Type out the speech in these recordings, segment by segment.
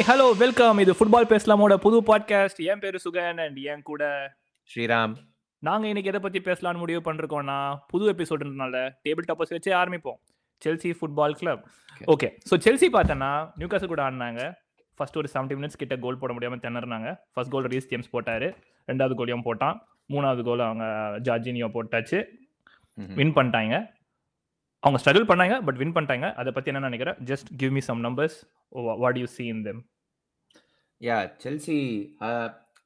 Hi hello welcome இது football பேசலாமோட புது பாட்காஸ்ட் என் பேரு சுகன் அண்ட் என் கூட ஸ்ரீராம். நாங்க இன்னைக்கு எதை பத்தி பேசலாம்னு முடிவு பண்ணிருக்கோம்னா புது எபிசோடுனால டேபிள் டாப்பர்ஸ் வச்சு ஆரம்பிப்போம். Chelsea football club. Okay so Chelsea பார்த்தோன்னா நியூகாசல் கூட ஆடினாங்க. ஃபர்ஸ்ட் ஒரு செவன்டி மினிட்ஸ் கிட்ட கோல் போட முடியாம திணறினாங்க. ஃபர்ஸ்ட் கோல் ரீஸ் ஜேம்ஸ் போட்டாரு. ரெண்டாவது கோலையும் போட்டான். மூணாவது கோல் அவங்க ஜார்ஜினியோ போட்டாச்சு. வின் பண்ணிட்டாங்க. அவங்க ஸ்ட்ரகிள் பண்ணாங்க பட் வின் பண்ணிட்டாங்க. அதை பத்தி என்ன நினைக்கிறேன்? Just give me some numbers what you see in them? Yeah Chelsea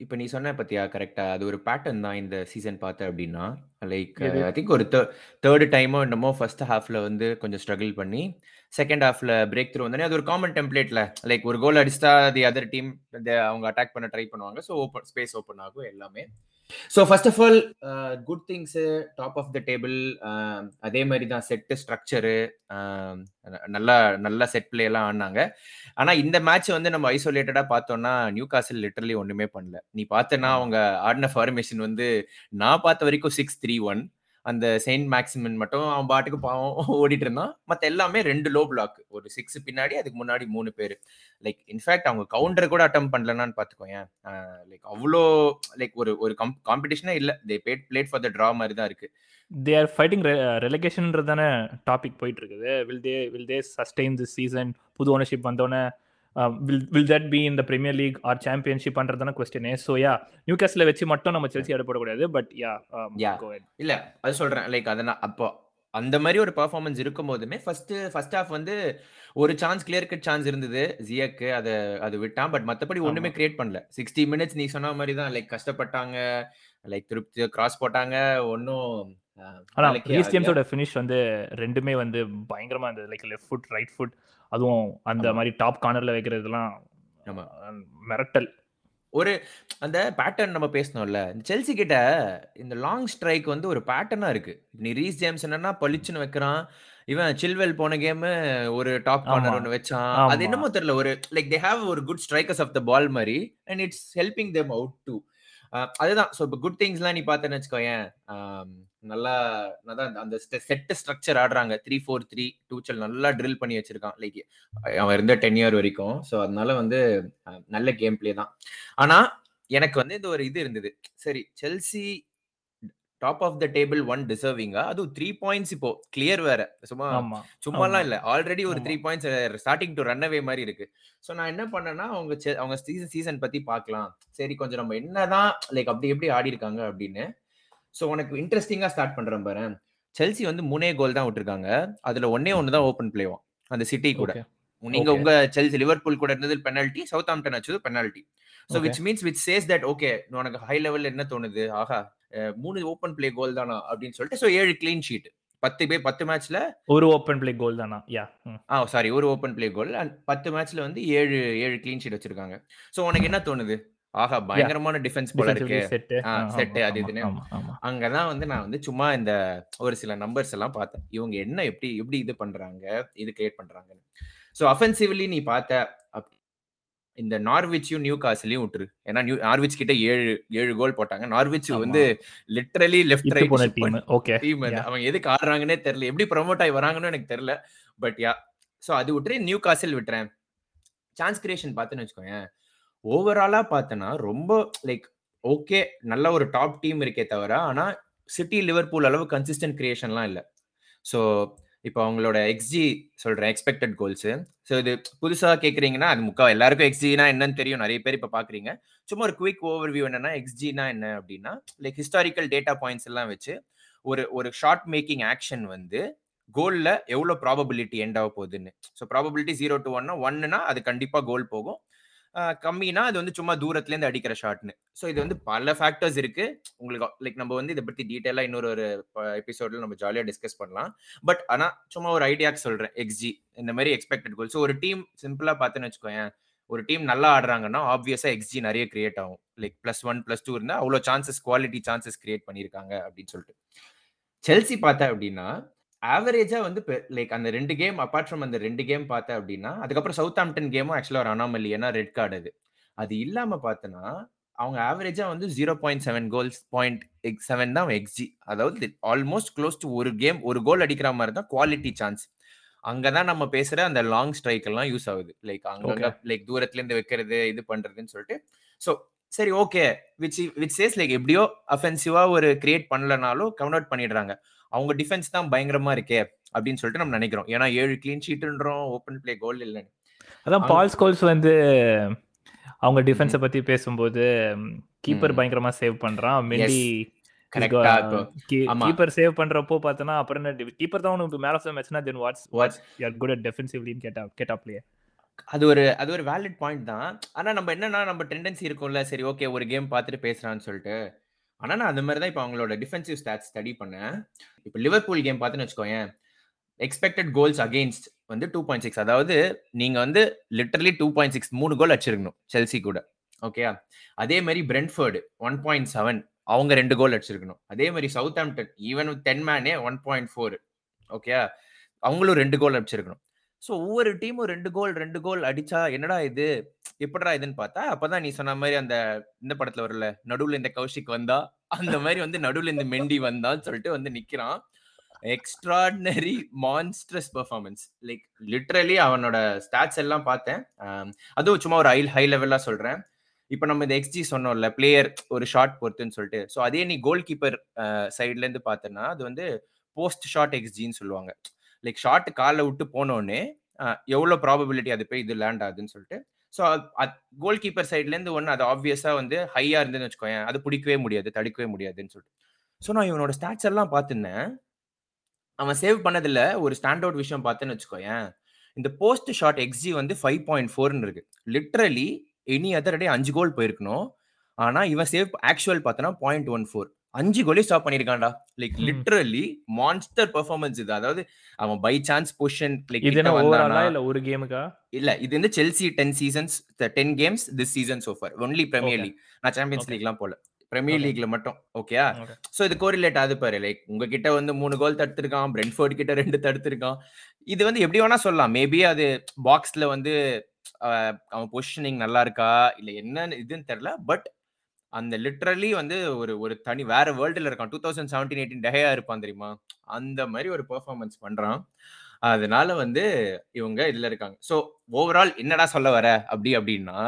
இப்போ நீ சொன்ன பத்தியா கரெக்டா அது ஒரு பேட்டர்ன் தான் இந்த சீசன் பார்த்த அப்படின்னா. லைக் எது? ஐ திங்க் ஒரு தேர்டு டைமோ என்னமோ ஃபர்ஸ்ட் ஹாஃப்ல வந்து கொஞ்சம் ஸ்ட்ரகிள் பண்ணி செகண்ட் ஹாஃப்ல பிரேக் த்ரூ வந்தோடனே அது ஒரு காமன் டெம்ப்ளேட்ல லைக் ஒரு கோல் அடிச்சா தி அதர் டீம் அவங்க அட்டாக் பண்ண ட்ரை பண்ணுவாங்க. ஸோ ஓப்பன் ஸ்பேஸ் ஓப்பன் ஆகும் எல்லாமே. So first of all good things top of the table அதே மாதிரி தான் செட்டு ஸ்ட்ரக்சரு நல்லா நல்லா செட் பிளே எல்லாம் ஆடினாங்க. ஆனா இந்த மேட்ச் வந்து நம்ம ஐசோலேட்டடா பார்த்தோம்னா நியூ காசில் லிட்டரலி ஒண்ணுமே பண்ணல. நீ பார்த்தனா. அவங்க ஆடின ஃபார்மேஷன் வந்து நான் பார்த்த வரைக்கும் சிக்ஸ் த்ரீ ஒன் அந்த செயின்ட் மேக்ஸிமன் மட்டும் அவன் பாட்டுக்கு பாவம் ஓடிட்டு இருந்தான். மற்ற எல்லாமே ரெண்டு லோ பிளாக் ஒரு சிக்ஸ் பின்னாடி அதுக்கு முன்னாடி மூணு பேர். லைக் இன்ஃபேக்ட் அவங்க கவுண்டர் கூட அட்டம் பண்ணலன்னு பார்த்துக்கோங்க லைக் அவ்வளோ லைக் ஒரு ஒரு கம் காம்படிஷனே இல்லை. They bad played for the draw மாதிரி தான் இருக்கு. தே ஆர் ஃபைட்டிங் ரெலகேஷன்ன்றதான தானே டாபிக் போயிட்டு இருக்குது. Will they will they sustain this season புது ஓனர்ஷிப் வந்தோடனே வில் வில் தட் பி இந்த பிரீமியர் லீக் ஆர் சாம்பியன்ஷிப்ன்றதான கொஸ்டினே ஸோ யா நியூ கேஸ்ல வச்சு மட்டும் நம்ம செல்சி எடுப்படக்கூடாது பட் யா. இல்ல அது சொல்றேன். லைக் அதை நான் அப்போ அந்த மாதிரி ஒரு பெர்ஃபார்மன்ஸ் இருக்கும் போதுமே ஃபர்ஸ்ட் ஃபர்ஸ்ட் ஹாஃப் வந்து ஒரு சான்ஸ் கிளியர் கட் சான்ஸ் இருந்தது ஜியாக்கு. அதை அது விட்டான் பட் மத்தபடி ஒண்ணுமே. கிரியேட் பண்ணல. சிக்ஸ்டி மினிட்ஸ் நீ சொன்ன மாதிரி தான் லைக் கஷ்டப்பட்டாங்க லைக் திருப்தி கிராஸ் போட்டாங்க ஒன்னும் ஆனா ரீஸ் ஜேம்ஸோட ஃபினிஷ் வந்து ரெண்டுமே வந்து பயங்கரமா இருந்தது. Like left foot right foot அதுவும் அந்த. மாதிரி டாப் கார்னர்ல வைக்கிறதுலாம் மிரட்டல். ஒரு அந்த பேட்டர்ன் நம்ம பேசணும்ல இந்த செல்சி கிட்ட இந்த லாங் ஸ்ட்ரைக் வந்து ஒரு பேட்டர்னா இருக்கு. நீ ரீஸ் ஜேம்ஸ் என்னன்னா பளிச்சுன்னு வைக்கிறான். இவன் சில்வெல் போன கேம் ஒரு டாப் கார்னர். ஒன்னு வச்சான். அது என்னமோ தெரியல ஒரு லைக் தே ஹேவ் ஒரு good strikers of the ball மாதிரி and it's helping them out to அதுதான். ஸோ இப்போ குட் திங்ஸ்லாம் நீ பார்த்தேன்னு வச்சுக்கோயேன். நல்லா அதான் அந்த செட் ஸ்ட்ரக்சர் ஆடுறாங்க. த்ரீ ஃபோர் த்ரீ டூச்சல் நல்லா ட்ரில் பண்ணி வச்சிருக்கான். லைக் அவன் இருந்த டென் இயர் வரைக்கும். ஸோ அதனால வந்து நல்ல கேம் பிளே தான். ஆனா எனக்கு வந்து இந்த ஒரு இது இருந்தது. சரி Chelsea top of the table one டிசர்விங்கா அதுவும் த்ரீ பாயிண்ட்ஸ் இப்போ. கிளியர் வேற. சும்மா சும்மாலாம். இல்ல. ஆல்ரெடி ஒரு. Three points starting to run away மாதிரி இருக்கு. ஸோ நான் என்ன பண்ணேன்னா அவங்க அவங்க சீசன் சீசன் பத்தி பார்க்கலாம். சரி கொஞ்சம் நம்ம என்னதான் லைக் அப்படி எப்படி ஆடி இருக்காங்க அப்படின்னு ஸோ உனக்கு இன்ட்ரெஸ்டிங்கா ஸ்டார்ட் பண்றேன் பாரு. செல்சி வந்து மூணே கோல் தான் விட்டுருக்காங்க. அதுல ஒன்னே ஒன்று தான் ஓப்பன் பிளேவாம் அந்த சிட்டி கூட. நீங்க. உங்க செல்சி லிவர்பூல் கூட இருந்தது பெனால்ட்டி சவுத் ஆம்டன் வச்சது penalty so. Which means which chase that okay உனக்கு ஹை லெவல்ல என்ன தோணுது? ஆஹா மூணு ஓப்பன் பிளே கோல் தானா? அப்படின்னு சொல்லிட்டு ஸோ ஏழு கிளீன் ஷீட் பத்து பேர் பத்து மேட்ச்ல ஒரு ஓப்பன் பிளே கோல் தானா? யா ஆ சாரி ஒரு ஓப்பன் பிளே கோல் அண்ட் பத்து மேட்ச்ல வந்து ஏழு ஏழு கிளீன் ஷீட் வச்சிருக்காங்க. ஸோ உனக்கு என்ன தோணுது? ஆஹா பயங்கரமான டிஃபென்ஸ் போல இருக்கு. செட் அது இதுன்னு. அங்கதான் வந்து நான் வந்து சும்மா இந்த ஒரு சில நம்பர்ஸ் எல்லாம் பார்த்தேன். இவங்க என்ன எப்படி எப்படி இது பண்றாங்க இது கிரியேட் பண்றாங்கன்னு. ஸோ அஃபென்சிவ்லி நீ பார்த்த இந்த நார்விச்சும் நியூ காசிலையும் விட்டுரு. ஏன்னா நியூ நார்விச் கிட்ட ஏழு ஏழு கோல் போட்டாங்க. நார்விச். வந்து literally left right team okay team. அவங்க எதுக்கு ஆடுறாங்கன்னே தெரியல. எப்படி ப்ரமோட் ஆகி வராங்கன்னு எனக்கு தெரியல. பட் யா ஸோ அது விட்டுரு. நியூ காசில் விட்டுறேன். சான்ஸ் கிரியேஷன் பார்த்தேன்னு வச்சுக்கோயேன். ஓவராலா பார்த்தோன்னா ரொம்ப லைக் ஓகே நல்ல ஒரு டாப் டீம் இருக்கே தவிர ஆனா சிட்டி லிவர்பூல் அளவு கன்சிஸ்டன்ட் கிரியேஷன்லாம் இல்லை. ஸோ இப்போ அவங்களோட எக்ஸ்ஜி சொல்றேன் எக்ஸ்பெக்டட் கோல்ஸ் ஸோ இது புதுசாக கேட்குறீங்கன்னா அது முக்கா எல்லாருக்கும் எக்ஸ்ஜினா என்னன்னு தெரியும். நிறைய பேர் இப்போ பாக்குறீங்க. சும்மா ஒரு குயிக் ஓவர்வியூ என்னன்னா எக்ஸினா என்ன அப்படின்னா லைக் ஹிஸ்டாரிக்கல் டேட்டா பாயிண்ட்ஸ் எல்லாம் வச்சு ஒரு ஒரு ஷார்ட் மேக்கிங் ஆக்ஷன் வந்து கோல்ல எவ்வளோ ப்ராபபிலிட்டி எண்ட் ஆக போகுதுன்னு. ஸோ ப்ராபபிலிட்டி ஜீரோ டு ஒன்னா ஒன்னுனா அது கண்டிப்பாக கோல் போகும். கம்மினா அது வந்து சும்மா தூரத்துல இருந்து அடிக்கிற ஷாட்னு. ஸோ இது வந்து பல ஃபேக்டர்ஸ் இருக்கு. உங்களுக்கு லைக் நம்ம வந்து இதை பத்தி டீட்டெயிலாக இன்னொரு ஒரு எபிசோட்ல நம்ம ஜாலியாக டிஸ்கஸ் பண்ணலாம். பட் ஆனா சும்மா ஒரு ஐடியாக்கு சொல்றேன். எக்ஸ்ஜி இந்த மாதிரி எக்ஸ்பெக்டட் கோல் ஸோ ஒரு டீம் சிம்பிளா பார்த்துன்னு வச்சுக்கோங்க ஒரு டீம் நல்லா ஆடுறாங்கன்னா ஆப்வியஸா எக்ஸ்ஜி நிறைய கிரியேட் ஆகும். Like plus one plus two இருந்தா அவ்வளோ சான்சஸ் குவாலிட்டி சான்சஸ் கிரியேட் பண்ணியிருக்காங்க அப்படின்னு சொல்லிட்டு. செல்சி பார்த்தா அப்படின்னா ஆவரேஜா வந்து லைக் அந்த ரெண்டு கேம் அப்பார்ட் ஃப்ரம் அந்த ரெண்டு கேம் பார்த்தேன் அப்படின்னா அதுக்கப்புறம் சவுத் ஆம்டன் கேமும் ஆக்சுவலா ஒரு அனாமலி ஏன்னா ரெட் கார்டு அது. அது இல்லாம பார்த்தனா அவங்க ஆவரேஜா வந்து zero point seven goals point seven தான் எக்ஸி அதாவது ஆல்மோஸ்ட் க்ளோஸ் டு ஒரு கேம் ஒரு கோல் அடிக்கிற மாதிரி தான் குவாலிட்டி சான்ஸ் அங்கதான் நம்ம பேசுற அந்த லாங் ஸ்ட்ரைக் எல்லாம் யூஸ் ஆகுது. லைக் அங்கங்க லைக் தூரத்துல இருந்து வைக்கிறது இது பண்றதுன்னு சொல்லிட்டு. ஸோ சரி okay which which chase like எப்படியோ அஃபென்சிவா ஒரு கிரியேட் பண்ணலனாலும் கவுண்ட் பண்ணிடுறாங்க. அவங்க டிஃபென்ஸ் தான் பயங்கரமா இருக்கே அப்படின்னு சொல்லிட்டு நம்ம நினைக்கிறோம். ஏன்னா ஏழு கிளீன் ஷீட்ன்றோம் ஓப்பன் பிளே கோல் இல்லைன்னு. அதான் பால் ஸ்கோல்ஸ் வந்து அவங்க டிஃபென்ஸை பத்தி பேசும்போது கீப்பர் பயங்கரமா சேவ் பண்றான். மெண்டி கீப்பர் சேவ் பண்றப்போ பார்த்தனா அப்புறம் கீப்பர் தான் உனக்கு மேல off மேட்ச்னா then what's what's you are good at defensively get get up play அது ஒரு அது ஒரு வேலிட் பாயிண்ட் தான். ஆனா நம்ம என்னன்னா நம்ம டெண்டன்சி இருக்கும்ல சரி ஓகே ஒரு கேம் பார்த்துட்டு பேசுறான்னு சொல்லிட்டு. ஆனால் நான் அந்த மாதிரி தான் இப்போ அவங்களோட டிஃபென்சிவ் ஸ்டாட் ஸ்டடி பண்ணேன். இப்போ லிவர்பூல் கேம் பார்த்துன்னு வச்சுக்கோங்க எக்ஸ்பெக்டட் கோல்ஸ் அகெயின்ஸ்ட் வந்து டூ பாயிண்ட் சிக்ஸ் அதாவது நீங்கள் வந்து லிட்டரலி டூ பாயிண்ட் சிக்ஸ் மூணு கோல் அடிச்சிருக்கணும் செல்சி கூட. ஓகே அதே மாதிரி பிரென்ஃபர்டு ஒன் பாயிண்ட் செவன் அவங்க ரெண்டு கோல் அடிச்சிருக்கணும். அதே மாதிரி சவுத் ஆம்டன் ஈவன் டென் மேனே ஒன் பாயிண்ட் ஃபோர் ஓகே அவங்களும் ரெண்டு கோல் அடிச்சிருக்கணும். ஸோ ஒவ்வொரு டீமும் ரெண்டு கோல் ரெண்டு கோல் அடிச்சா என்னடா இது? எப்படிடா இதுன்னு பார்த்தா அப்பதான் நீ சொன்ன மாதிரி அந்த இந்த படத்துல வரல நடுவுல இந்த கௌஷிக் வந்தா அந்த மாதிரி வந்து நடுவுல இந்த மெண்டி வந்தான்னு சொல்லிட்டு வந்து நிக்கிறான். Extraordinary monstrous performance like literally அவனோட ஸ்டாட்ஸ் எல்லாம் பார்த்தேன். அதுவும் சும்மா ஒரு ஹை ஹை லெவலா சொல்றேன். இப்போ நம்ம இந்த எக்ஸ்ஜி சொன்னோம்ல பிளேயர் ஒரு ஷாட் பொறுத்துன்னு சொல்லிட்டு. ஸோ அதே நீ கோல் கீப்பர் சைட்ல இருந்து பார்த்தேன்னா அது வந்து போஸ்ட் ஷாட் எக்ஸ்ஜின்னு சொல்லுவாங்க. லைக் ஷார்ட் காலில் விட்டு போனோடனே எவ்வளோ ப்ராபபிலிட்டி அது போய் இது லேண்ட் ஆகுதுன்னு சொல்லிட்டு. ஸோ கோல் கீப்பர் சைட்லேருந்து ஒன்று அது ஆப்வியஸாக வந்து ஹையாக இருந்ததுன்னு வச்சுக்கோங்க அது பிடிக்கவே முடியாது தடுக்கவே முடியாதுன்னு சொல்லிட்டு. ஸோ நான் இவனோட ஸ்டாட்ஸ் எல்லாம் பார்த்துருந்தேன். அவன் சேவ் பண்ணதில் ஒரு ஸ்டாண்ட் அவுட் விஷயம் பார்த்தேன்னு வச்சுக்கோயேன். இந்த போஸ்ட் ஷாட் எக்ஸி வந்து ஃபைவ் பாயிண்ட் ஃபோர்னு இருக்கு. லிட்ரலி எனி அதர் டே அஞ்சு கோல் போயிருக்கணும். ஆனால் இவன் சேவ் ஆக்சுவல் பார்த்தோன்னா பாயிண்ட் ஒன் ஃபோர் அஞ்சு கோலி ஸ்டாப் பண்ணிருக்கான்டா. லைக் லிட்ரலி மான்ஸ்டர் பெர்ஃபார்மன்ஸ் இது. அதாவது அவன் பை சான்ஸ் பொசிஷன் லைக் இது இல்ல ஒரு கேமுக்கா இல்ல இது வந்து Chelsea ten seasons ten games this season so far only premier league நான் சாம்பியன்ஸ் லீக்லாம் போல. பிரீமியர் லீக்ல மட்டும் ஓகேயா சோ இது கோரிலேட் ஆகுது பாரு. லைக் உங்ககிட்ட வந்து மூணு கோல் தடுத்திருக்கான் பிரென்ஃபோர்ட் கிட்ட ரெண்டு தடுத்திருக்கான். இது வந்து எப்படி வேணா சொல்லலாம். மேபி அது பாக்ஸ்ல வந்து அவன் பொசிஷனிங் நல்லா இருக்கா? இல்ல என்ன இதுன்னு தெரியல. பட் அந்த லிட்ரலி வந்து ஒரு ஒரு தனி வேற வேர்ல்டுல இருக்கான். Two thousand seventeen eighteen De Gea இருப்பான் தெரியுமா? அந்த மாதிரி ஒரு பெர்ஃபார்மன்ஸ் பண்றான். அதனால வந்து இவங்க இதுல இருக்காங்க. ஸோ ஓவரால் என்னடா சொல்ல வர? அப்படி அப்படின்னா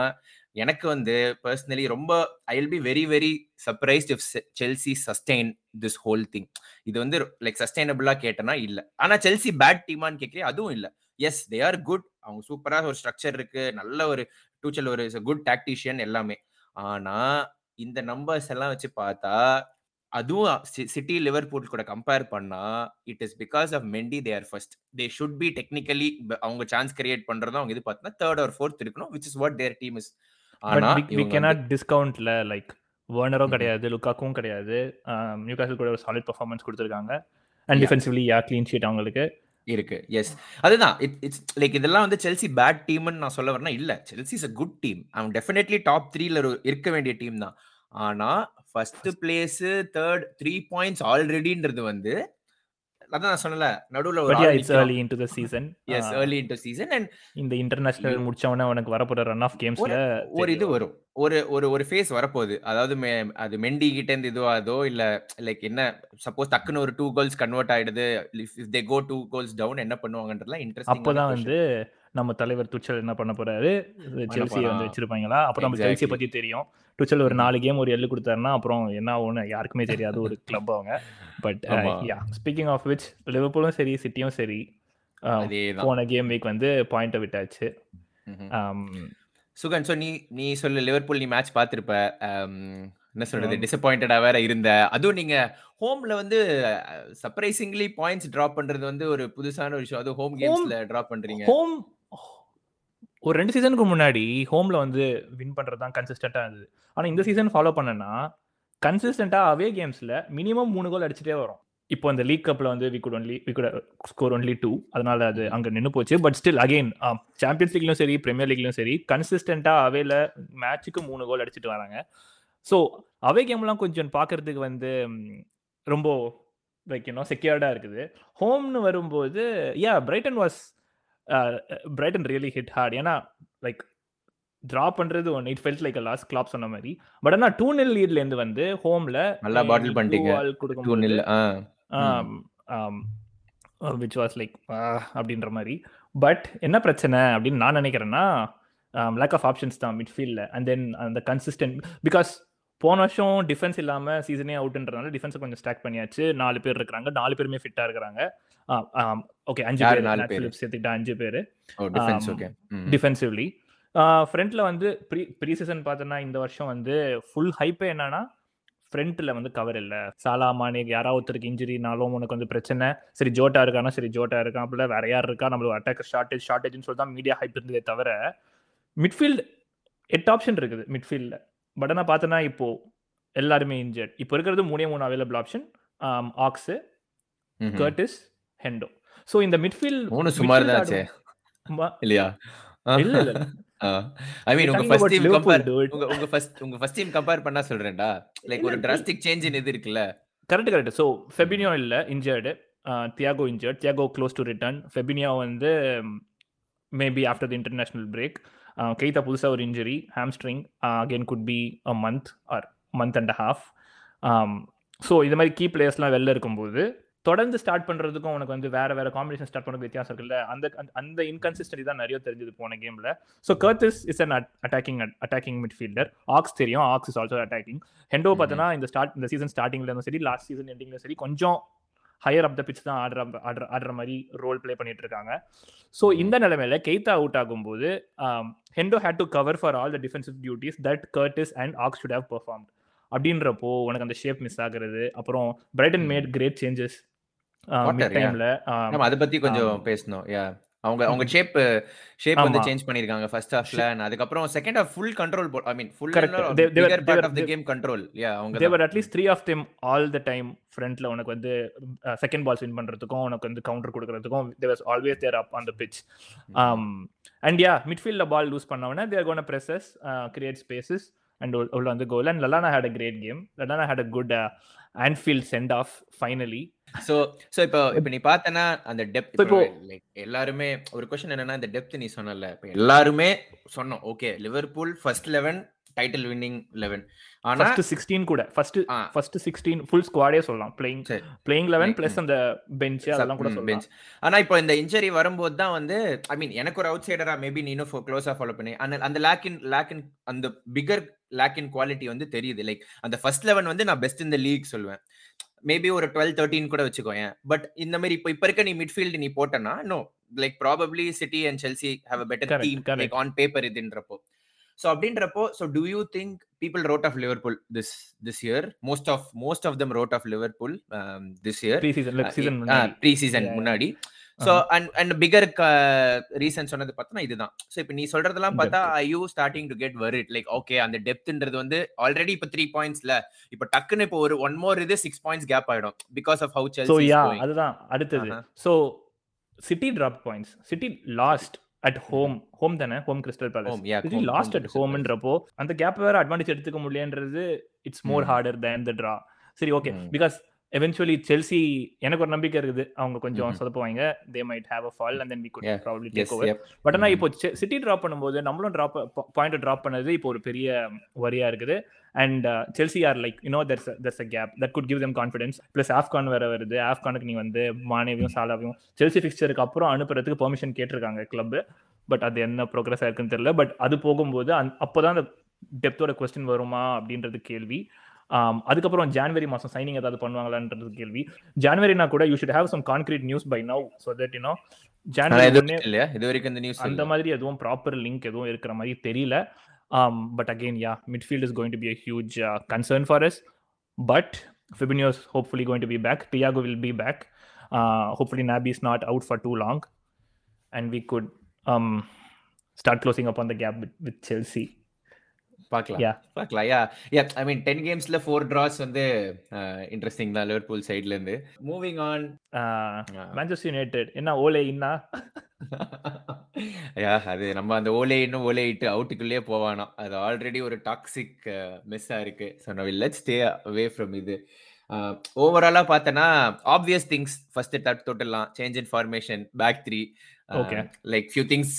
எனக்கு வந்து பர்சனலி ரொம்ப I will be very very surprised if Chelsea sustain this whole thing இது வந்து லைக் சஸ்டைனபிளாக கேட்டனா இல்லை. ஆனால் செல்சி பேட் டீமான்னு கேட்குறேன் அதுவும் இல்லை. எஸ் தே ஆர் குட் அவங்க சூப்பராக ஒரு ஸ்ட்ரக்சர் இருக்கு. நல்ல ஒரு டூச்சல் ஒரு குட் டாக்டிஷியன் எல்லாமே. ஆனால் இந்த நம்பர்ஸ் எல்லாம் வச்சு பார்த்தா அதுவும் சிட்டி லிவர்பூல் கூட கம்பேர் பண்ணா it is because of Mendy they are first they should be technically அவங்க சான்ஸ் கிரியேட் பண்றதும் அவங்க இது பார்த்தா தேர்ட் ஆர் ஃபோர்த் இருக்கணும் which is what their team is ஆனா வி கேனாட் டிஸ்கவுண்ட்ல லைக் வேர்னரும் கிடையாது லுக்காக்கும் கிடையாது. நியூ காசல் கூட ஒரு சாலிட் பெர்ஃபார்மன்ஸ் கொடுத்துருக்காங்க. And defensively yeah clean sheet அவங்களுக்கு. இருக்கு. எஸ் அதுதான். இட் இட்ஸ் லைக் இதெல்லாம் வந்து செல்சி பேட் டீம்னு நான் சொல்ல வரேன்னா இல்ல. Chelsea is a good team அவன் டெஃபினெட்லி டாப் த்ரீல இருக்க வேண்டிய டீம் தான். ஆனா first place third three points ஆல்ரெடின்றது வந்து அதான் நான் சொன்னல நடுவுல ஒரு it's early into the season. Yes early into season and இந்த இன்டர்நேஷனல் முடிச்சவனே அவனுக்கு வரப்போற ரன் ஆஃப் கேம்ஸ்ல ஒரு இது வரும். ஒரு ஒரு ஒரு ஃபேஸ் வரப்போகுது. அதாவது அது மெண்டி கிட்ட இருந்து இதுவாதோ இல்ல லைக் என்ன சப்போஸ் டக்குன்னு ஒரு டூ கோல்ஸ் கன்வெர்ட் ஆயிடுது. If they go two goals down என்ன பண்ணுவாங்கன்றதுலாம் இன்ட்ரெஸ்டிங் அப்பதான் வந்து நம்ம தலைவர் துச்சல் என்ன பண்ண போறாரு? செல்சி வந்து வச்சிருப்பாங்களா? அப்புறம் நம்ம செல்சியை பத்தி தெரியும். டுச்சல் ஒரு நாலு கேம் ஒரு எல்லு கொடுத்தாருன்னா அப்புறம் என்ன ஆகும்னு யாருக்குமே தெரியாது. ஒரு கிளப் அவங்க. But yeah speaking of which லிவர்பூலும் சரி சிட்டியும் சரி போன கேம் வீக் வந்து பாயிண்ட்டை விட்டாச்சு. சுகன் ஸோ நீ நீ சொல்லு லிவர்பூல் நீ மேட்ச் பார்த்துருப்ப. என்ன சொல்றது? டிசப்பாயிண்டடா வேற இருந்த. அதுவும் நீங்க ஹோம்ல வந்து சர்ப்ரைசிங்லி பாயிண்ட்ஸ் டிராப் பண்றது வந்து ஒரு புதுசான விஷயம். அது ஹோம் கேம்ஸ்ல டிராப் பண்றீங்க. ஹோம் ஒரு ரெண்டு சீசனுக்கு முன்னாடி ஹோம்ல வந்து வின் பண்றது தான் கன்சிஸ்டண்டா இருந்தது. ஆனா இந்த சீசன் ஃபாலோ பண்ணனா கன்சிஸ்டண்டா அவே கேம்ஸ்ல மினிமம் மூணு கோல் அடிச்சுட்டே வரும். இப்போ இந்த லீக் கப்ல வந்து we could only we could score only two அதனால அது அங்க நின்று போச்சு. பட் ஸ்டில் அகைன் சாம்பியன்ஸ் லீக்லயும் சரி பிரீமியர் லீக்லயும் சரி கன்சிஸ்டண்டா அவேல மேட்சுக்கு மூணு கோல் அடிச்சுட்டு வராங்க. ஸோ அவே கேம்லாம் கொஞ்சம் பார்க்கறதுக்கு வந்து ரொம்ப லைக் யூனோ இருக்குது. ஹோம்னு வரும்போது yeah Brighton was Brighton really hit hard ஏன்னா லைக் ட்ரா பண்றது one it felt like last Klopp சொன்ன மாதிரி. பட் ஆனா டூ நில் லீட்ல இருந்து வந்து ஹோம்ல நல்லா பாட்டில் பண்ணிட்டீங்க. Two nil which was like அப்படின்ற மாதிரி. பட் என்ன பிரச்சனை அப்படின்னு நான் நினைக்கிறேன்னா லேக் ஆஃப் ஆப்ஷன்ஸ் தான் மிட்ஃபீல்டில் அண்ட் தென் அந்த கன்சிஸ்டன்ட் பிகாஸ் போன வருஷம் டிஃபென்ஸ் இல்லாமல் சீசனே அவுட்ன்றதுனால டிஃபென்ஸை கொஞ்சம் ஸ்டாக் பண்ணியாச்சு. நாலு பேர் இருக்கிறாங்க. நாலு பேருமே ஃபிட்டாக இருக்கிறாங்க. ஓகே அஞ்சு பேர்? பேர் சேர்த்துக்கிட்டா அஞ்சு பேர் ஓ டிஃபென்ஸ் ஓகே டிஃபென்சிவ்லி ஃப்ரண்ட்ல வந்து ப்ரீ ப்ரீ சீசன் பார்த்தோன்னா இந்த வருஷம் வந்து ஃபுல் ஹைப்பே என்னன்னா ஃப்ரண்ட்ல வந்து கவர் இல்லை சாலா மானே யாராவது ஒருத்தருக்கு இன்ஜுரினாலும் உனக்கு வந்து பிரச்சனை சரி ஜோட்டா இருக்கானா சரி ஜோட்டா இருக்கான் அப்படில வேற யார் இருக்கா நம்மளுக்கு அட்டாக் ஷார்டேஜ் ஷார்டேஜ்னு சொல்லி தான் மீடியா ஹைப் இருந்ததே தவிர மிட்ஃபீல்டு எட்டு ஆப்ஷன் இருக்குது மிட்ஃபீல்டில் பட் ஆனால் பார்த்தோன்னா இப்போ எல்லாருமே இன்ஜர்ட் இப்போ இருக்கிறது மூணே மூணு available option Ox Curtis Hendo so இந்த மிட்ஃபீல்ட் மூணு சுமார் தான் ஆச்சே இல்லையா? இல்ல இல்ல ஐ மீன் உங்க ஃபர்ஸ்ட் டீம் கம்பேர். உங்க உங்க ஃபர்ஸ்ட் உங்க ஃபர்ஸ்ட் டீம் கம்பேர் பண்ணா சொல்றேன்டா. லைக் ஒரு டிராஸ்டிக் சேஞ்ச் இது இருக்குல்ல. கரெக்ட் கரெக்ட் ஸோ ஃபெபினியோ இல்லை injured Thiago injured Thiago close to return Fabinho வந்து maybe after the international break Keita புதுசாக ஒரு injury hamstring again could be a month or month and half so இது மாதிரி key பிளேயர்ஸ்லாம் வெளில இருக்கும்போது தொடர்ந்து start பண்ணுறதுக்கும் உனக்கு வந்து வேற வேற காம்பினேஷன் ஸ்டார்ட் பண்ண வித்தியாசம் இருக்குல்ல. அந்த அந்த- இன்கன்சிஸ்டன்சி தான் நிறைய தெரிஞ்சது போன கேமில் so Curtis is an attacking attacking midfielder Ox தெரியும். Ox is also attacking Hendo. பார்த்தோன்னா இந்த ஸ்டார்ட் இந்த சீசன் ஸ்டார்டிங்ல இருந்தும் சரி லாஸ்ட் சீசன் எண்டிங்ல சரி கொஞ்சம் ஹையர் அப் த பிச் தான் ஆடுற ஆடுற ஆடுற மாதிரி ரோல் ப்ளே பண்ணிட்டு இருக்காங்க. ஸோ இந்த நிலைமையில கெய்தா அவுட் ஆகும்போது Hendo had to cover for all the defensive duties that Curtis and Ox should have performed அப்படின்றப்போ உனக்கு அந்த ஷேப் மிஸ் ஆகுறது. அப்புறம் பிரைட்டன். Mat great changes. டைம்ல நம்ம அத பத்தி கொஞ்சம் பேசணும் யா அவங்க அவங்க ஷேப் ஷேப் வந்து. சேஞ்ச் பண்ணிருக்காங்க ஃபர்ஸ்ட் ஹாஃப்ல அதுக்கப்புறம் second half full control but I mean full bigger part of the game control yeah அவங்க they were at least three of them all the time ஃப்ரண்ட்ல உனக்கு வந்து செகண்ட் பால்ஸ் வின் பண்றதுக்கும் உனக்கு வந்து கவுண்டர் கொடுக்கறதுக்கும் they're always there up on the pitch and yeah மிட்ஃபீல்ட்ல ball loose பண்ணவொடனே they're gonna press create spaces and உள்ள வந்து goal and Lallana had a great game Lallana had a good Anfield sent off finally so so இப்போ இப்போ நீ பார்த்தனா அந்த depth So இப்போ இப்போ- like எல்லாருமே ஒரு क्वेश्चन என்னன்னா இந்த டெப்த் நீ சொன்னல இப்போ எல்லாருமே சொன்னோம் okay Liverpool first 11 title winning 11 ஆனா சிக்ஸ்டீன் கூட. ஃபர்ஸ்ட். ஃபர்ஸ்ட் சிக்ஸ்டீன் ஃபுல் ஸ்குவாடே சொல்லலாம். பிளேயிங். பிளேயிங் லெவன் பிளஸ் அந்த பெஞ்ச் அதெல்லாம் கூட பெஞ்ச் ஆனா இப்போ இந்த இன்ஜரி வரும்போது தான் வந்து ஐ மீன் எனக்கு ஒரு அவுட் சைடரா மேபி நீ இன்னும் க்ளோஸா ஃபாலோ பண்ணி. அந்த அந்த லேக் இன் லேக் இன் அந்த பிகர் லேக் இன் குவாலிட்டி வந்து தெரியுது. லைக் அந்த ஃபர்ஸ்ட் லெவன் வந்து நான் பெஸ்ட் இந்த லீக் சொல்லுவேன். மேபி ஒரு டுவெல் தேர்ட்டின் கூட வச்சுக்கோயேன். பட் இந்த மாதிரி இப்போ இப்போ இருக்க நீ மிட்ஃபீல்டு நீ போட்டனா no like probably City and Chelsea have a better team. Like on paper இதுன்றப்போ. So அப்படின்றப்போ so do you think people wrote off Liverpool this this year most of most of them wrote off Liverpool this year pre season pre season. முன்னாடி. So and and bigger reason சொன்னது பார்த்தா இதுதான். So இப்போ நீ சொல்றதெல்லாம் பார்த்தா I you starting to get worried like okay அந்த டெப்த்ன்றது வந்து ஆல்ரெடி இப்போ த்ரீ பாயிண்ட்ஸ்ல இப்போ டக்குன்னு இப்போ ஒரு ஒன் மோர் இது சிக்ஸ் பாயிண்ட்ஸ் கேப் ஆயிடும் because of how so Chelsea அதுதான். அடுத்தது. So City drop points City lost at home home தானே? Home Crystal Palace lost at ஹோம்ன்றப்போ அந்த கேப் வேற அட்வான்டேஜ் எடுத்துக்க முடியலன்றது it's more Hmm. Harder than the draw சரி okay Hmm. Because eventually Chelsea எனக்கு ஒரு நம்பிக்கை இருக்குது. அவங்க கொஞ்சம். சொதப்புவாங்க. They might have a fall and then we could. Probably take over. But ஆனால். இப்போ சிட்டி ட்ராப் பண்ணும்போது நம்மளும் ட்ராப் பாயிண்ட் ட்ராப் பண்ணது இப்போ ஒரு பெரிய வரியா இருக்குது. And Chelsea are like you know there's there's a gap that could give them confidence plus AFCON வேற வருது. ஆஃப்கானுக்கு நீ வந்து மானேவையும் சாலாவையும் செல்சி ஃபிக்சருக்கு அப்புறம் அனுப்புறதுக்கு பெர்மிஷன் கேட்டிருக்காங்க கிளப் பட் அது என்ன ப்ரோக்ரஸ் ஆயிருக்குன்னு தெரியல. பட் அது போகும்போது அந் அப்போதான் அந்த டெப்த்தோட கொஸ்டின் வருமா அப்படின்றது கேள்வி. அதுக்கப்புறம் ஜான்வரி மாசம் சைனிங் ஏதாவது பண்ணுவாங்களான்றது கேள்வி. ஜான்வரினா கூட you should have some concrete news by now so that you know January இல்லையா? இது வரைக்கும் இந்த நியூஸ் அந்த மாதிரி எதுவும் ப்ராப்பர் லிங்க் எதுவும் இருக்கிற மாதிரி தெரியல. But again yeah midfield is going to be a huge concern for us but Fabinho's hopefully be back Thiago will be back hopefully Naby is not out for too long and we could start closing up on the gap with Chelsea பார்க்கலாம் Yeah. பார்க்கலாம். Yeah yeah I mean ten கேம்ஸ்ல four டிராஸ் வந்து interesting தான். Liverpool சைட்ல இருந்து. Moving on Manchester United என்ன Ole இன்னா? யா அது நம்ம அந்த ஓலே இன்னும் ஓலே இட்டு அவுட்டுக்குள்ளேயே போவானோம் அது ஆல்ரெடி ஒரு டாக்ஸிக் மிஸ்ஸா இருக்கு. ஸோ நம்ம லெட் ஸ்டே அவே ஃப்ரம் இது. ஓவராலா பார்த்தனா obvious things first that தொட்டலாம் change in formation back three Okay. Like few things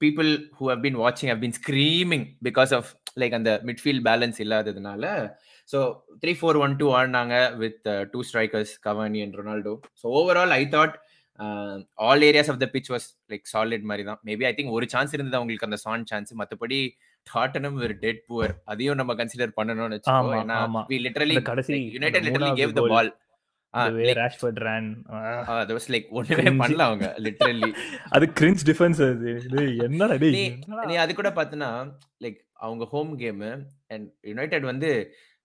people who have been வாட்சிங் have been screaming because of like அந்த மிட்ஃபீல்ட் பேலன்ஸ் இல்லாததுனால so three four one two ஆடினாங்க with two strikers Cavani and Ronaldo so overall I thought all areas of the pitch was like solid மாதிரி தான். Maybe I think ஒரு chance இருந்தது அவங்களுக்கு அந்த சான் சான்ஸ் மற்றபடி டாட்டனம் ஒரு டெட் புவர் அதையும் நம்ம கன்சிடர் பண்ணணும்னு வச்சுக்கோ. ஏன்னா. We literally United literally gave the ball அது கிரிஞ்ச் டிஃபென்ஸ் அது. என்னடா டேய் நீ அது கூட பார்த்தனா லைக் அவங்க ஹோம் கேம் அண்ட் யுனைடெட் வந்து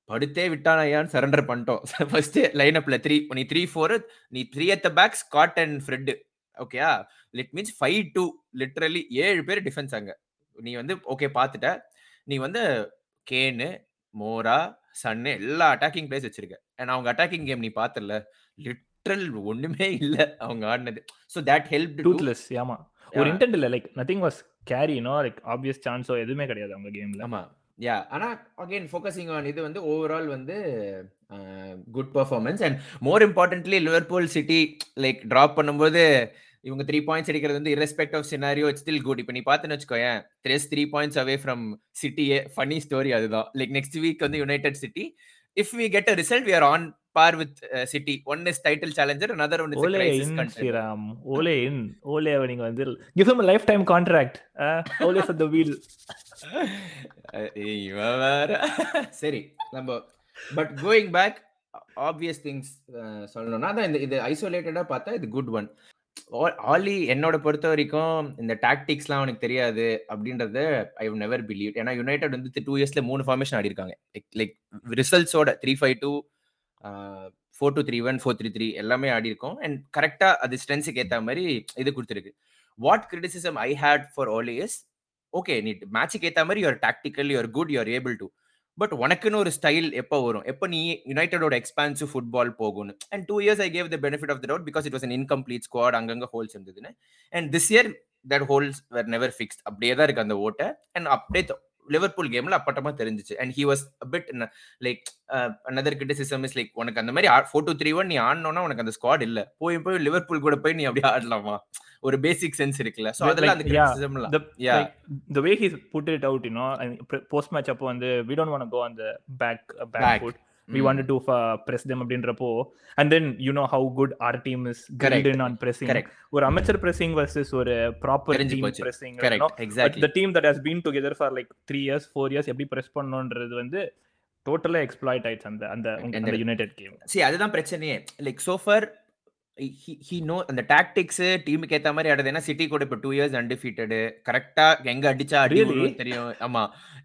படுத்தே விட்டானையான்னு சரண்டர் பண்ணிட்டோம். ஃபர்ஸ்ட் லைன் அப்ல த்ரீ நீ த்ரீ ஃபோர் நீ three at the back Scott and Fred ஓகேயா lit means five two literally ஏழு பேர் டிஃபென்ஸ் அங்க. நீ வந்து ஓகே பார்த்துட்ட நீ வந்து கேனு மோரா சன்னு எல்லா அட்டாக்கிங் பிளேஸ் வச்சிருக்க. அண்ட் அவங்க அட்டாக்கிங் கேம் நீ பார்த்தல லிட்ரல் ஒண்ணுமே இல்ல. அவங்க ஆடினது. ஸோ தட் ஹெல்ப் டூத்லெஸ் ஆமா. ஒரு இன்டென்ட் இல்ல. Like nothing was carry no like obvious சான்ஸோ எதுவுமே கிடையாது அவங்க கேம்ல ஆமா. யா ஆனா அகைன் ஃபோக்கஸிங் ஆன் இது வந்து ஓவரால் வந்து good performance and more importantly Liverpool City like drop பண்ணும்போது இவங்க த்ரீ பாயிண்ட்ஸ் அடிக்கிறது வந்து respect of scenario it's still good இப்போ நீ பார்த்துன்னு வச்சுக்கோயேன் threes three points away from சிட்டியே funny story அதுதான். லைக் நெக்ஸ்ட் வீக் வந்து United City if we get a result we are on par with City one is title challenger another one is Ole crisis in content Sriram Ole in Ole நீங்க வந்து him life time contract Ole for the wheel இவன் வேற. சரி நம்ம but going back obvious things சொல்லணும்னா அதான் இந்த இது ஐசோலேட்டடா பார்த்தா இது குட் ஒன் ஆலி என்னோட பொறுத்த வரைக்கும் இந்த டாக்டிக்ஸ்லாம் அவனுக்கு தெரியாது அப்படின்றத ஐ ஹவ் நெவர் பிலீவ் ஏன்னா யுனைடெட் வந்து டூ இயர்ஸ்ல மூணு ஃபார்மேஷன் ஆடி இருக்காங்க like ரிசல்ட்ஸோட three five two four two three one four three three எல்லாமே ஆடி இருக்கோம் அண்ட் கரெக்டா அது ஸ்ட்ரென்ஸுக்கு ஏற்ற மாதிரி இது கொடுத்துருக்கு. What criticism I had for Ole is okay நீ மேட்சுக்கு ஏற்ற மாதிரி you're tactical you're good you're able to but உனக்குன்னு ஒரு ஸ்டைல் எப்போ வரும்? எப்போ நீ யுனைடெடோட எக்ஸ்பான்சிவ் ஃபுட்பால் போகணும் and two years I gave the benefit of the doubt because it was an incomplete squad அங்கங்கே ஹோல்ஸ் இருந்ததுன்னு. And this year that holes were never fixed அப்படியே தான் இருக்கு அந்த ஓட்டை. அண்ட் அப்படியே லிவர்பூல் கேம்ல அப்பட்டமா தெரிஞ்சிச்சு. And he was bit like another criticism is like உனக்கு அந்த மாதிரி ஃபோர் டூ த்ரீ ஒன் நீ ஆடணும்னா உனக்கு அந்த ஸ்குவாட் இல்ல. போய் போய் லிவர்பூல் கூட போய் நீ அப்படியே ஆடலாமா? ஒரு பேசிக் சென்ஸ் இருக்குல்ல. சோ அதெல்லாம் அந்த the way he put it out you know I mean, post match அப்போ வந்து we don't want to go on the back uh, wanted to uh, press them அப்படின்றப்போ and then you know how good our team is Correct. grilled in on pressing Correct. ஒரு amateur pressing versus ஒரு? Correct But exactly the team that has been together for like three years four years எப்படி press பண்ணணுன்றது வந்து டோட்டலா exploit ஆயிடுச்சு அந்த அந்த United game சி அதுதான் பிரச்சனையே like so far he know அந்த டாக்டிக்ஸ் டீமுக்கு ஏத்த மாதிரி ஆடுது. ஏன்னா சிட்டி கூட இப்போ டூ இயர்ஸ் அன்டிஃபீட்டடு கரெக்டா எங்க அடிச்சா அடி Really? விழும்னு தெரியும். ஆமா.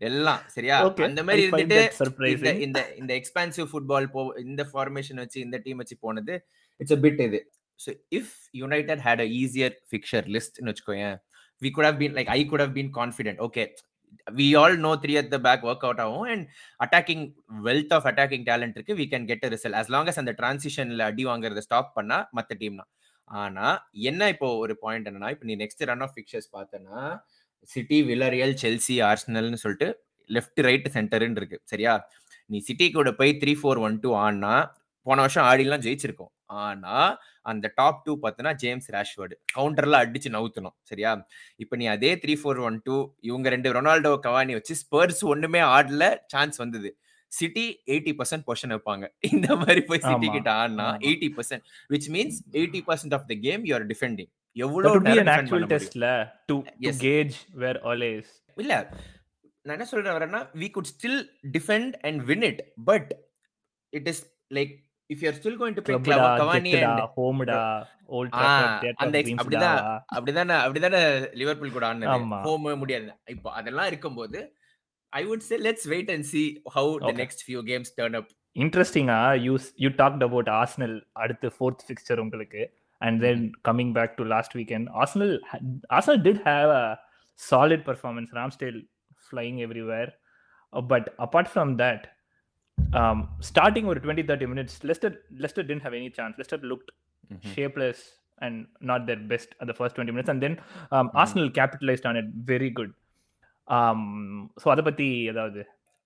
எல்லாம் சரியா? அந்த மாதிரி இருந்துட்டு. இந்த இந்த எக்ஸ்பான்சிவ் ஃபுட்பால் போ இந்த ஃபார்மேஷன் வச்சு இந்த டீம் வச்சு போனது இட்ஸ் அ பிட் இது. So if United had a easier fixture லிஸ்ட்னு வச்சுக்கோயேன் we could have been like I could have been confident okay we all know three at the back work out ஆகும். And attacking wealth of attacking talent இருக்கு. We can get result as long as அந்த டிரான்சிஷன்ல அடி வாங்குறத stop பண்ணா மற்ற team ஆனா என்ன இப்போ ஒரு பாயிண்ட் என்னன்னா இப்போ நீ நெக்ஸ்ட் ரன் ஆஃப் பிக்சர்ஸ் பார்த்தனா சிட்டி வில்லரியல் செல்சி ஆர்ஸ்னல்னு சொல்லிட்டு லெஃப்ட் ரைட் சென்டர்னு இருக்கு. சரியா? நீ சிட்டி கூட போய் த்ரீ ஃபோர் ஒன் டூ ஆனா போன வருஷம் ஆடிலாம் ஜெயிச்சிருக்கோம். ஆனா அந்த டாப் டூ பார்த்தனா ஜேம்ஸ் ரேஷ்வர்டு. கவுண்டர்ல அடிச்சு நவுத்தணும் சரியா? இப்போ நீ அதே த்ரீ ஃபோர் ஒன் டூ இவங்க ரெண்டு ரொனால்டோ கவானி வச்சு ஸ்பர்ஸ் ஒண்ணுமே ஆடல சான்ஸ் வந்தது. சிட்டி எயிட்டி பர்சன்ட் பொஷன் வைப்பாங்க. இந்த மாதிரி போய் சிட்டி கிட்ட ஆடினா ஆமா. Eighty percent which means eighty percent of the game you are defending எவ்வளவு Yes. gauge where Ole is. இல்ல நான் என்ன சொல்றேன் வரேன்னா we could still defend and win it but it is like if you are still going to Clubடா, Cavani and ah, Trafford, Theatre அந்த. அப்படிதான் அப்படிதானே அப்படிதானே லிவர்பூல் கூட ஆடினது. ஹோம் முடியாது. இப்போ அதெல்லாம் இருக்கும்போது I would say let's wait and see how the next few games turn up. இன்ட்ரெஸ்டிங்கா you you talked about Arsenal அடுத்து ஃபோர்த் ஃபிக்சர் உங்களுக்கு and then coming back to last weekend Arsenal Arsenal did have a solid performance Ramsdale flying everywhere but apart from that starting ஒரு twenty thirty minutes Leicester Leicester didn't have any chance Leicester looked shapeless and not their best at the first 20 minutes and then um, arsenal capitalized on it very good um so அத பத்தி ஏதாவது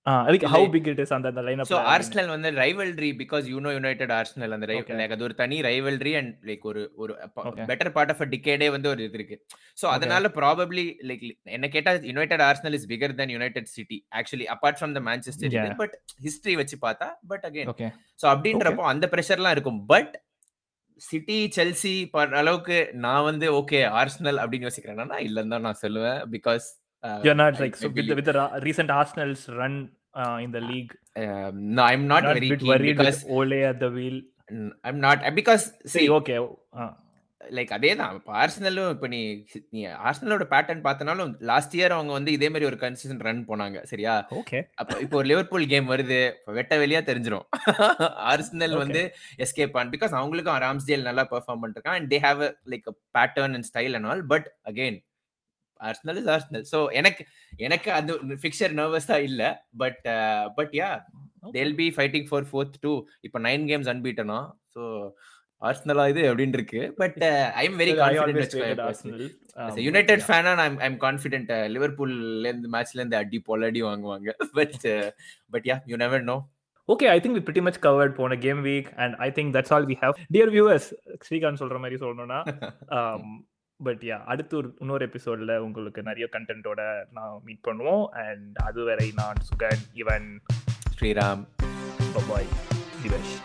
அதுக்கு how இல்லை. big it is அந்த அந்த line so Arsenal வந்து rivalry because you know United Arsenal அந்த Okay. Like அது ஒரு தனி ரைவல்ரி அண்ட் லைக் ஒரு ஒரு. Better part of a decade வந்து ஒரு இது இருக்கு. அதனால ப்ராபப்ளி லைக் என்ன கேட்டா United Arsenal is bigger than United City actually apart from the Manchester. But history வச்சு பார்த்தா பட் அகைன் ஸோ அப்படின்றப்போ அந்த ப்ரெஷர்லாம் இருக்கும். பட் சிட்டி செல்சி அளவுக்கு நான் வந்து ஓகே ஆர்சனல் அப்படின்னு யோசிக்கிறேன்னா இல்லைன்னு தான் நான் சொல்லுவேன் because You're not like so with the, with the recent Arsenal's run uh, in the league. I'm not Not very bit keen worried with Ole at the wheel. I'm not because See, okay. Uh, like அதே தான் இப்போ ஆர்சனலும் இப்போ நீ நீ ஆர்சனலோட pattern பார்த்தனாலும் last year அவங்க வந்து இதே மாதிரி ஒரு கன்சிஸ்டன்ட் ரன் போனாங்க சரியா okay. அப்போ இப்போ ஒரு லிவர்பூல் கேம் வருது வெட்ட வெளியா தெரிஞ்சிரும் ஆர்சனல். வந்து எஸ்கேப் ஆன் பிகாஸ் அவங்களுக்கும் ராம்ஸ்டேல் நல்லா பெர்ஃபார்ம் பண்ணிருக்கான் and they have like pattern and style and all but again Arsenal is Arsenal so எனக்கு எனக்கு அது ஃபிக்சர் நர்வஸா இல்ல. But but yeah they'll be fighting for fourth two இப்போ nine games அன்பீட்டனா so ஆர்சனலா இது அப்படின்னு இருக்கு. But I am very confident. Um, United. ஃபேனா ஐம் ஐம் கான்ஃபிடென்ட் லிவர்பூல்ல இருந்து மேட்ச்ல இருந்து அடி பொலடி வாங்குவாங்க. But but yeah you never know Okay, I think we pretty much covered போன game week and I think that's all we have. Dear viewers, Srikanth சொல்ற மாதிரி சொல்லணும்னா பட் யா அடுத்து ஒரு இன்னொரு எபிசோட்ல உங்களுக்கு நிறைய கண்டென்ட்டோட நான் மீட் பண்ணுவோம். அண்ட் அதுவரை நான் சுகன் இவன் ஸ்ரீராம். பபாய் திவேஷ்